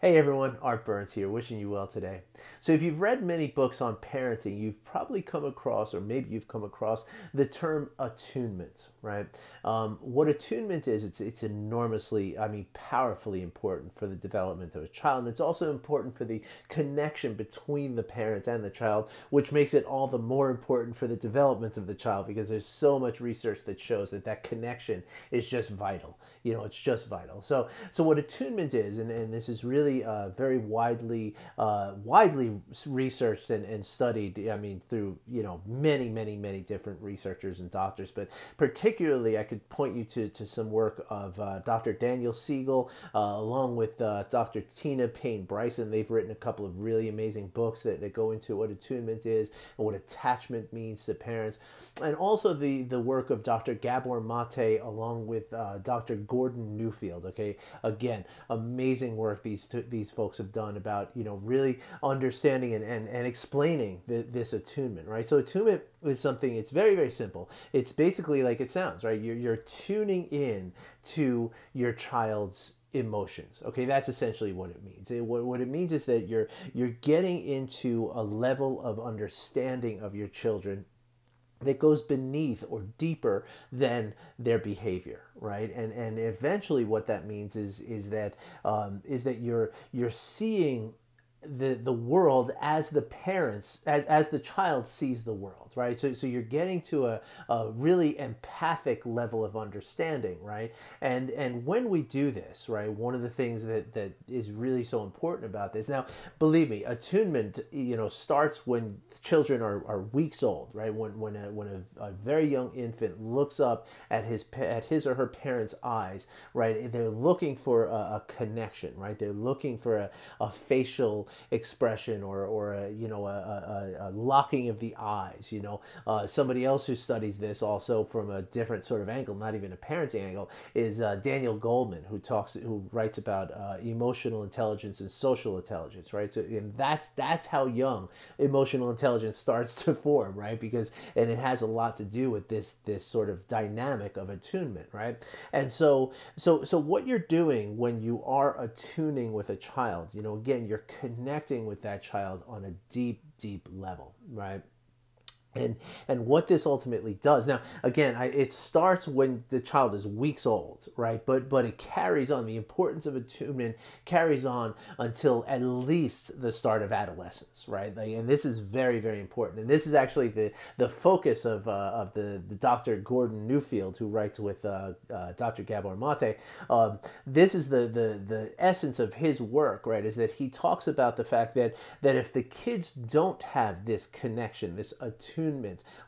Hey everyone, Art Burns here, wishing you well today. So, if you've read many books on parenting, you've probably come across, or maybe you've come across, the term attunement, right? Um, what attunement is, it's, it's enormously, I mean, powerfully important for the development of a child. And it's also important for the connection between the parents and the child, which makes it all the more important for the development of the child because there's so much research that shows that that connection is just vital. You know, it's just vital. So, so what attunement is, and, and this is really really uh, very widely uh, widely researched and, and studied. I mean, through you know many many many different researchers and doctors, but particularly I could point you to to some work of uh, Dr. Daniel Siegel uh, along with uh, Dr. Tina Payne Bryson. They've written a couple of really amazing books that, that go into what attunement is and what attachment means to parents, and also the the work of Dr. Gabor Mate along with uh, Dr. Gordon Neufeld. Okay, again, amazing work these these folks have done about you know really understanding and, and, and explaining the, this attunement right? So attunement is something it's very very simple. It's basically like it sounds right? You're, you're tuning in to your child's emotions okay? That's essentially what it means. It, what, what it means is that you're you're getting into a level of understanding of your children that goes beneath or deeper than their behavior right? And and eventually what that means is is that um, is that you're you're seeing the the world as the parents as as the child sees the world right? So so you're getting to a, a really empathic level of understanding right? And and when we do this right one of the things that that is really so important about this now believe me attunement you know starts when children are, are weeks old right? When when a, when a, a very young infant looks up at his at his or her parents eyes right? They're looking for a, a connection right? They're looking for a, a facial expression or, or a, you know, a, a, a locking of the eyes. You know, uh, somebody else who studies this also from a different sort of angle, not even a parenting angle, is uh, Daniel Goleman, who talks, who writes about uh, emotional intelligence and social intelligence, right? So, and that's that's how young emotional intelligence starts to form, right? Because and it has a lot to do with this this sort of dynamic of attunement, right? And so so so what you're doing when you are attuning with a child, you know, again, you're with that child on a deep, deep level, right? And and what this ultimately does. Now again I, it starts when the child is weeks old right? But but it carries on. The importance of attunement carries on until at least the start of adolescence right? Like, and this is very very important. And this is actually the the focus of uh, of the, the dr gordon neufeld who writes with uh, uh, dr gabor mate. Um, this is the, the the essence of his work right is that he talks about the fact that that if the kids don't have this connection this attunement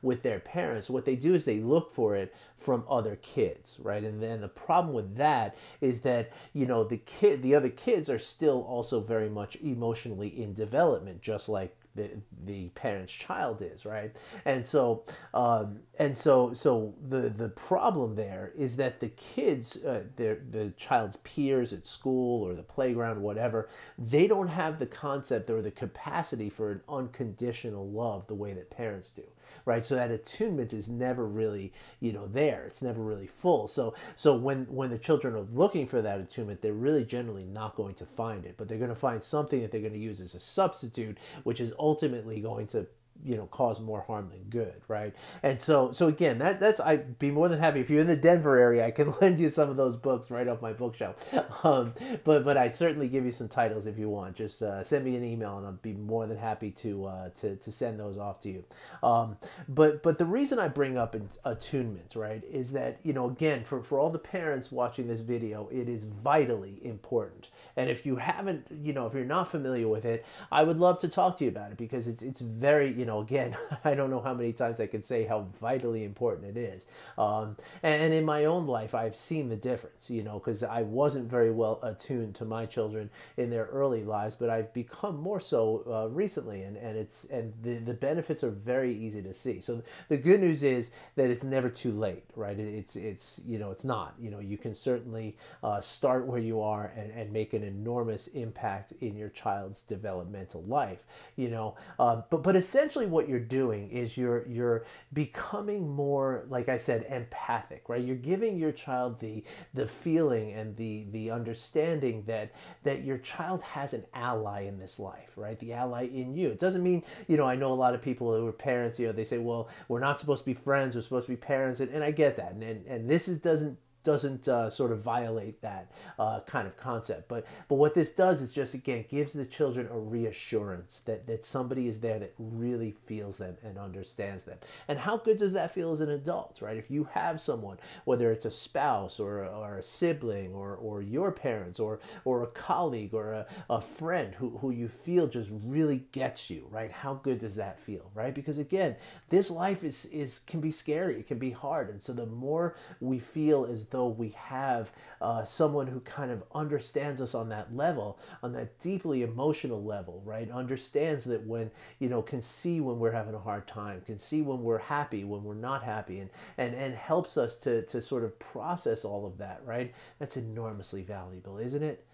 with their parents, what they do is they look for it from other kids, right? And then the problem with that is that, you know, the kid the other kids are still also very much emotionally in development, just like the the parent's child is right? And so um, and so so the the problem there is that the kids uh, their the child's peers at school or the playground whatever they don't have the concept or the capacity for an unconditional love the way that parents do right? So that attunement is never really you know there. It's never really full. So so when when the children are looking for that attunement they're really generally not going to find it but they're going to find something that they're going to use as a substitute which is ultimately going to you know cause more harm than good right? And so so again that that's i'd be more than happy if you're in the denver area i can lend you some of those books right off my bookshelf. Um, but but i'd certainly give you some titles if you want. Just uh, send me an email and i'll be more than happy to uh, to, to send those off to you. Um, but but the reason i bring up attunement right is that you know again for for all the parents watching this video it is vitally important. And if you haven't you know if you're not familiar with it i would love to talk to you about it because it's it's very you know know, again, I don't know how many times I can say how vitally important it is. Um, and, in my own life, I've seen the difference, you know, because I wasn't very well attuned to my children in their early lives, but I've become more so uh, recently, and, and it's and the, the benefits are very easy to see. So the good news is that it's never too late, right? It's it's you know it's not. You know you can certainly uh, start where you are and, and make an enormous impact in your child's developmental life. You know, uh, but but essentially essentially what you're doing is you're you're becoming more like I said empathic, right? You're giving your child the the feeling and the the understanding that that your child has an ally in this life, right? The ally in you. It doesn't mean, you know, I know a lot of people who are parents, you know, they say, well, we're not supposed to be friends, we're supposed to be parents, and, and I get that. And, and, and this is doesn't doesn't uh, sort of violate that uh, kind of concept. But but what this does is just again gives the children a reassurance that that somebody is there that really feels them and understands them. And how good does that feel as an adult, right? If you have someone, whether it's a spouse or or a sibling or or your parents or or a colleague or a, a friend who who you feel just really gets you, right? How good does that feel, right? Because again, this life is is can be scary, it can be hard, and so the more we feel as though we have uh, someone who kind of understands us on that level, on that deeply emotional level, right? Understands that when, you know, can see when we're having a hard time, can see when we're happy, when we're not happy, and, and, and helps us to, to sort of process all of that, right? That's enormously valuable, isn't it?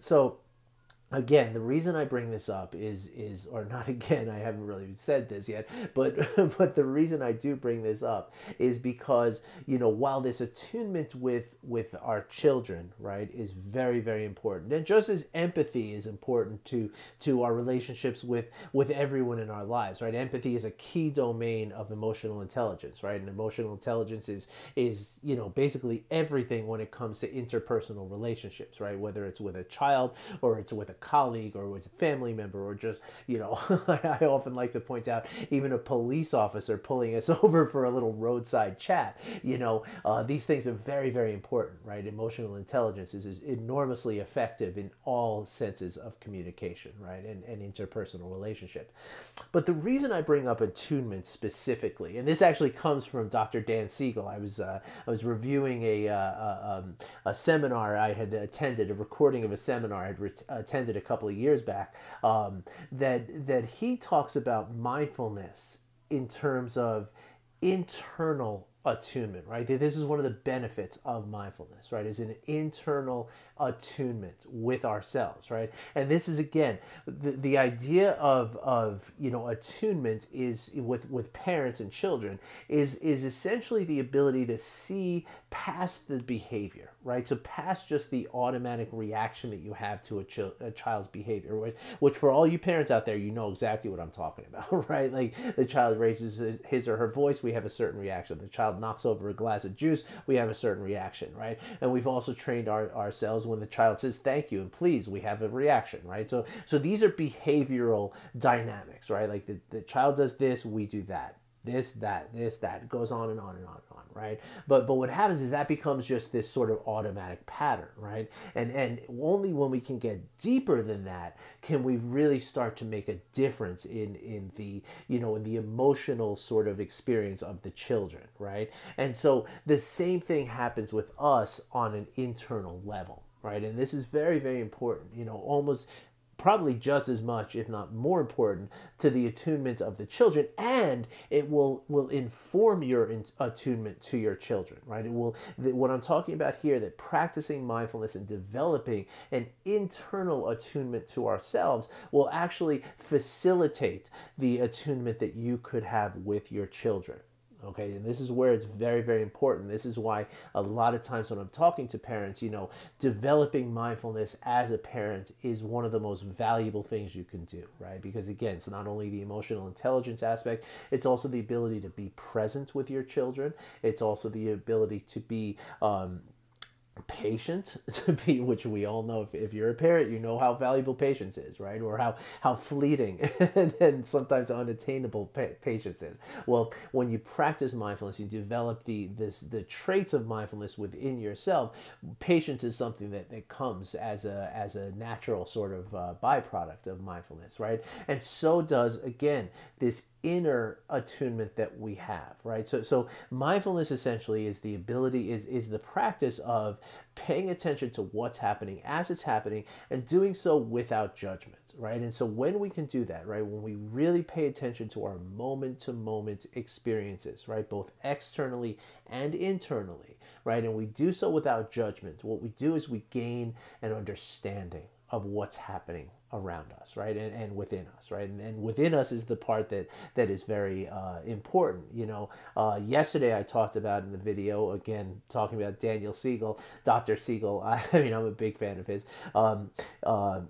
So, again the reason i bring this up is is or not again i haven't really said this yet but but the reason i do bring this up is because you know while this attunement with with our children right is very very important and just as empathy is important to to our relationships with with everyone in our lives right empathy is a key domain of emotional intelligence right and emotional intelligence is is you know basically everything when it comes to interpersonal relationships right whether it's with a child or it's with a colleague or with a family member or just, you know, I often like to point out even a police officer pulling us over for a little roadside chat. You know, uh, these things are very, very important, right? Emotional intelligence is, is enormously effective in all senses of communication, right? And, and interpersonal relationships. But the reason I bring up attunement specifically, and this actually comes from Dr. Dan Siegel. I was uh, I was reviewing a, uh, a, um, a seminar I had attended, a recording of a seminar I had re- attended a couple of years back um, that that he talks about mindfulness in terms of internal attunement, right? This is one of the benefits of mindfulness, right? Is an internal attunement with ourselves, right? And this is again the, the idea of of you know attunement is with with parents and children is is essentially the ability to see past the behavior, right? So past just the automatic reaction that you have to a, ch- a child's behavior, which, which for all you parents out there, you know exactly what I'm talking about, right? Like the child raises his or her voice, we have a certain reaction. The child knocks over a glass of juice, we have a certain reaction, right? And we've also trained our, ourselves when the child says thank you and please, we have a reaction, right? So so these are behavioral dynamics, right? Like the, the child does this, we do that. This that this that. It goes on and on and on and on right? But but what happens is that becomes just this sort of automatic pattern right? And and only when we can get deeper than that can we really start to make a difference in in the you know in the emotional sort of experience of the children right? And so the same thing happens with us on an internal level right? And this is very very important you know almost probably just as much if not more important to the attunement of the children and it will will inform your in, attunement to your children right? It will the, what i'm talking about here that practicing mindfulness and developing an internal attunement to ourselves will actually facilitate the attunement that you could have with your children okay? And this is where it's very very important. This is why a lot of times when i'm talking to parents you know developing mindfulness as a parent is one of the most valuable things you can do right? Because again it's not only the emotional intelligence aspect it's also the ability to be present with your children. It's also the ability to be um, patient to be which we all know if, if you're a parent you know how valuable patience is right? Or how how fleeting and sometimes unattainable pa- patience is. Well when you practice mindfulness you develop the this the traits of mindfulness within yourself patience is something that, that comes as a as a natural sort of uh, byproduct of mindfulness right? And so does again this inner attunement that we have right? So so mindfulness essentially is the ability is is the practice of paying attention to what's happening as it's happening and doing so without judgment right? And so when we can do that right when we really pay attention to our moment to moment experiences right both externally and internally right and we do so without judgment what we do is we gain an understanding of what's happening around us right? And, and within us right? And, and within us is the part that that is very uh, important you know? Uh, yesterday i talked about in the video again talking about daniel siegel dr siegel. I, I mean i'm a big fan of his. Um, uh,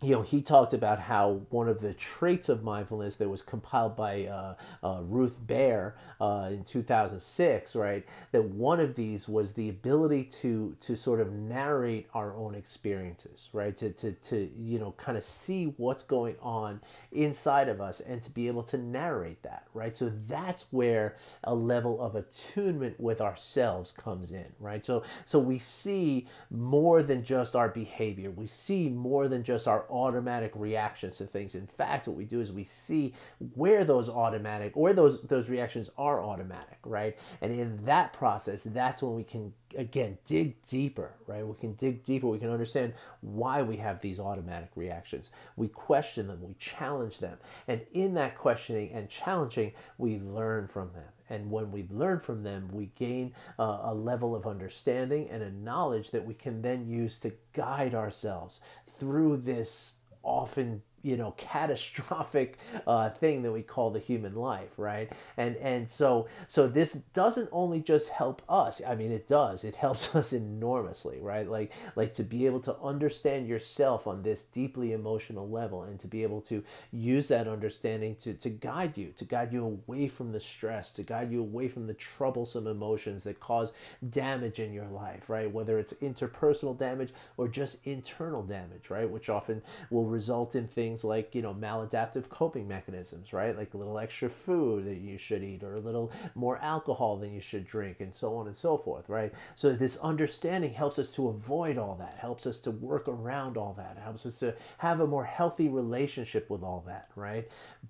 you know, he talked about how one of the traits of mindfulness that was compiled by uh, uh, Ruth Baer uh, in 2006, right? That one of these was the ability to to sort of narrate our own experiences, right? To, to, to you know, kind of see what's going on inside of us and to be able to narrate that, right? So that's where a level of attunement with ourselves comes in, right? So so we see more than just our behavior. We see more than just our automatic reactions to things. In fact, what we do is we see where those automatic or those those reactions are automatic, right? And in that process, that's when we can again dig deeper, right? We can dig deeper. We can understand why we have these automatic reactions. We question them, we challenge them, and in that questioning and challenging, we learn from them. And when we learn from them, we gain uh, a level of understanding and a knowledge that we can then use to guide ourselves through this often you know catastrophic uh, thing that we call the human life right? And and so so this doesn't only just help us i mean it does. It helps us enormously right? Like like to be able to understand yourself on this deeply emotional level and to be able to use that understanding to to guide you to guide you away from the stress to guide you away from the troublesome emotions that cause damage in your life right? Whether it's interpersonal damage or just internal damage right? Which often will result in things things like you know maladaptive coping mechanisms right? Like a little extra food that you should eat or a little more alcohol than you should drink and so on and so forth right? So this understanding helps us to avoid all that helps us to work around all that helps us to have a more healthy relationship with all that right?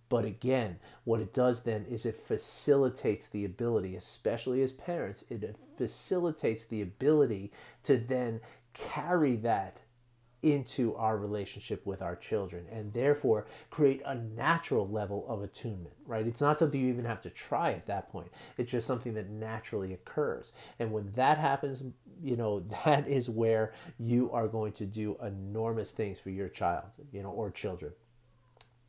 But again what it does then is it facilitates the ability especially as parents it facilitates the ability to then carry that into our relationship with our children and therefore create a natural level of attunement, right? It's not something you even have to try at that point. It's just something that naturally occurs. And when that happens, you know, that is where you are going to do enormous things for your child, you know, or children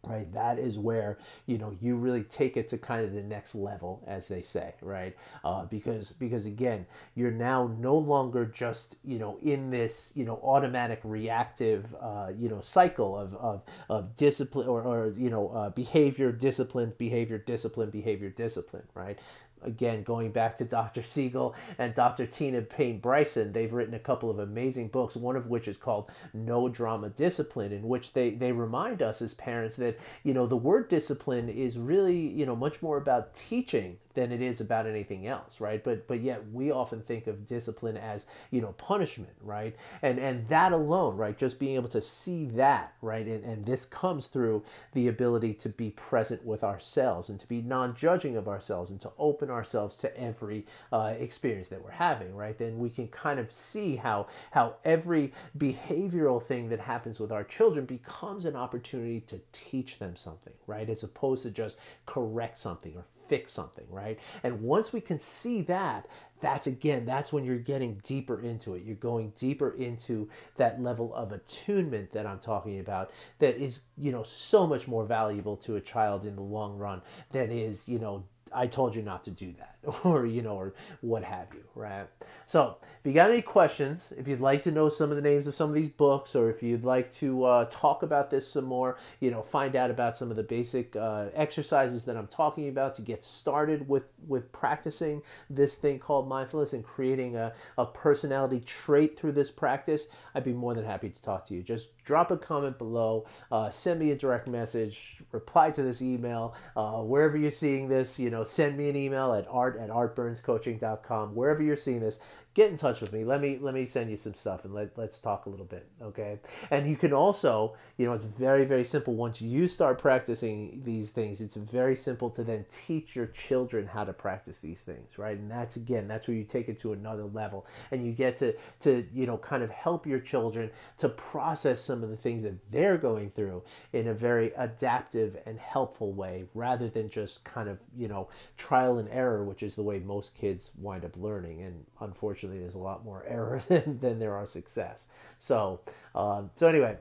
right? That is where you know you really take it to kind of the next level as they say right? Uh, because because again you're now no longer just you know in this you know automatic reactive uh, you know cycle of, of, of discipline or, or you know uh, behavior discipline behavior discipline behavior discipline right again, going back to Dr. Siegel and Dr. Tina Payne Bryson, they've written a couple of amazing books, one of which is called No Drama Discipline, in which they, they remind us as parents that, you know, the word discipline is really, you know, much more about teaching than it is about anything else, right? But but yet we often think of discipline as you know punishment, right? And and that alone, right? Just being able to see that, right? And and this comes through the ability to be present with ourselves and to be non-judging of ourselves and to open ourselves to every uh, experience that we're having, right? Then we can kind of see how how every behavioral thing that happens with our children becomes an opportunity to teach them something, right? As opposed to just correct something or fix something, right? And once we can see that, that's again, that's when you're getting deeper into it. You're going deeper into that level of attunement that I'm talking about that is, you know, so much more valuable to a child in the long run than is, you know, I told you not to do that, or you know, or what have you, right? So, if you got any questions, if you'd like to know some of the names of some of these books, or if you'd like to uh, talk about this some more, you know, find out about some of the basic uh, exercises that I'm talking about to get started with with practicing this thing called mindfulness and creating a, a personality trait through this practice, I'd be more than happy to talk to you. Just drop a comment below, uh, send me a direct message, reply to this email, uh, wherever you're seeing this, you know, send me an email at at artburnscoaching.com, wherever you're seeing this get in touch with me. Let me let me send you some stuff and let, let's talk a little bit, okay? And you can also, you know, it's very very simple. Once you start practicing these things, it's very simple to then teach your children how to practice these things, right? And that's again, that's where you take it to another level, and you get to to you know kind of help your children to process some of the things that they're going through in a very adaptive and helpful way, rather than just kind of you know trial and error, which is the way most kids wind up learning, and unfortunately unfortunately, there's a lot more error than, than there are success. So, um, so anyway,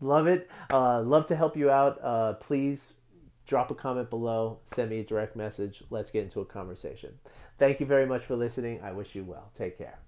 love it. Uh, love to help you out. Uh, please drop a comment below, send me a direct message. Let's get into a conversation. Thank you very much for listening. I wish you well. Take care.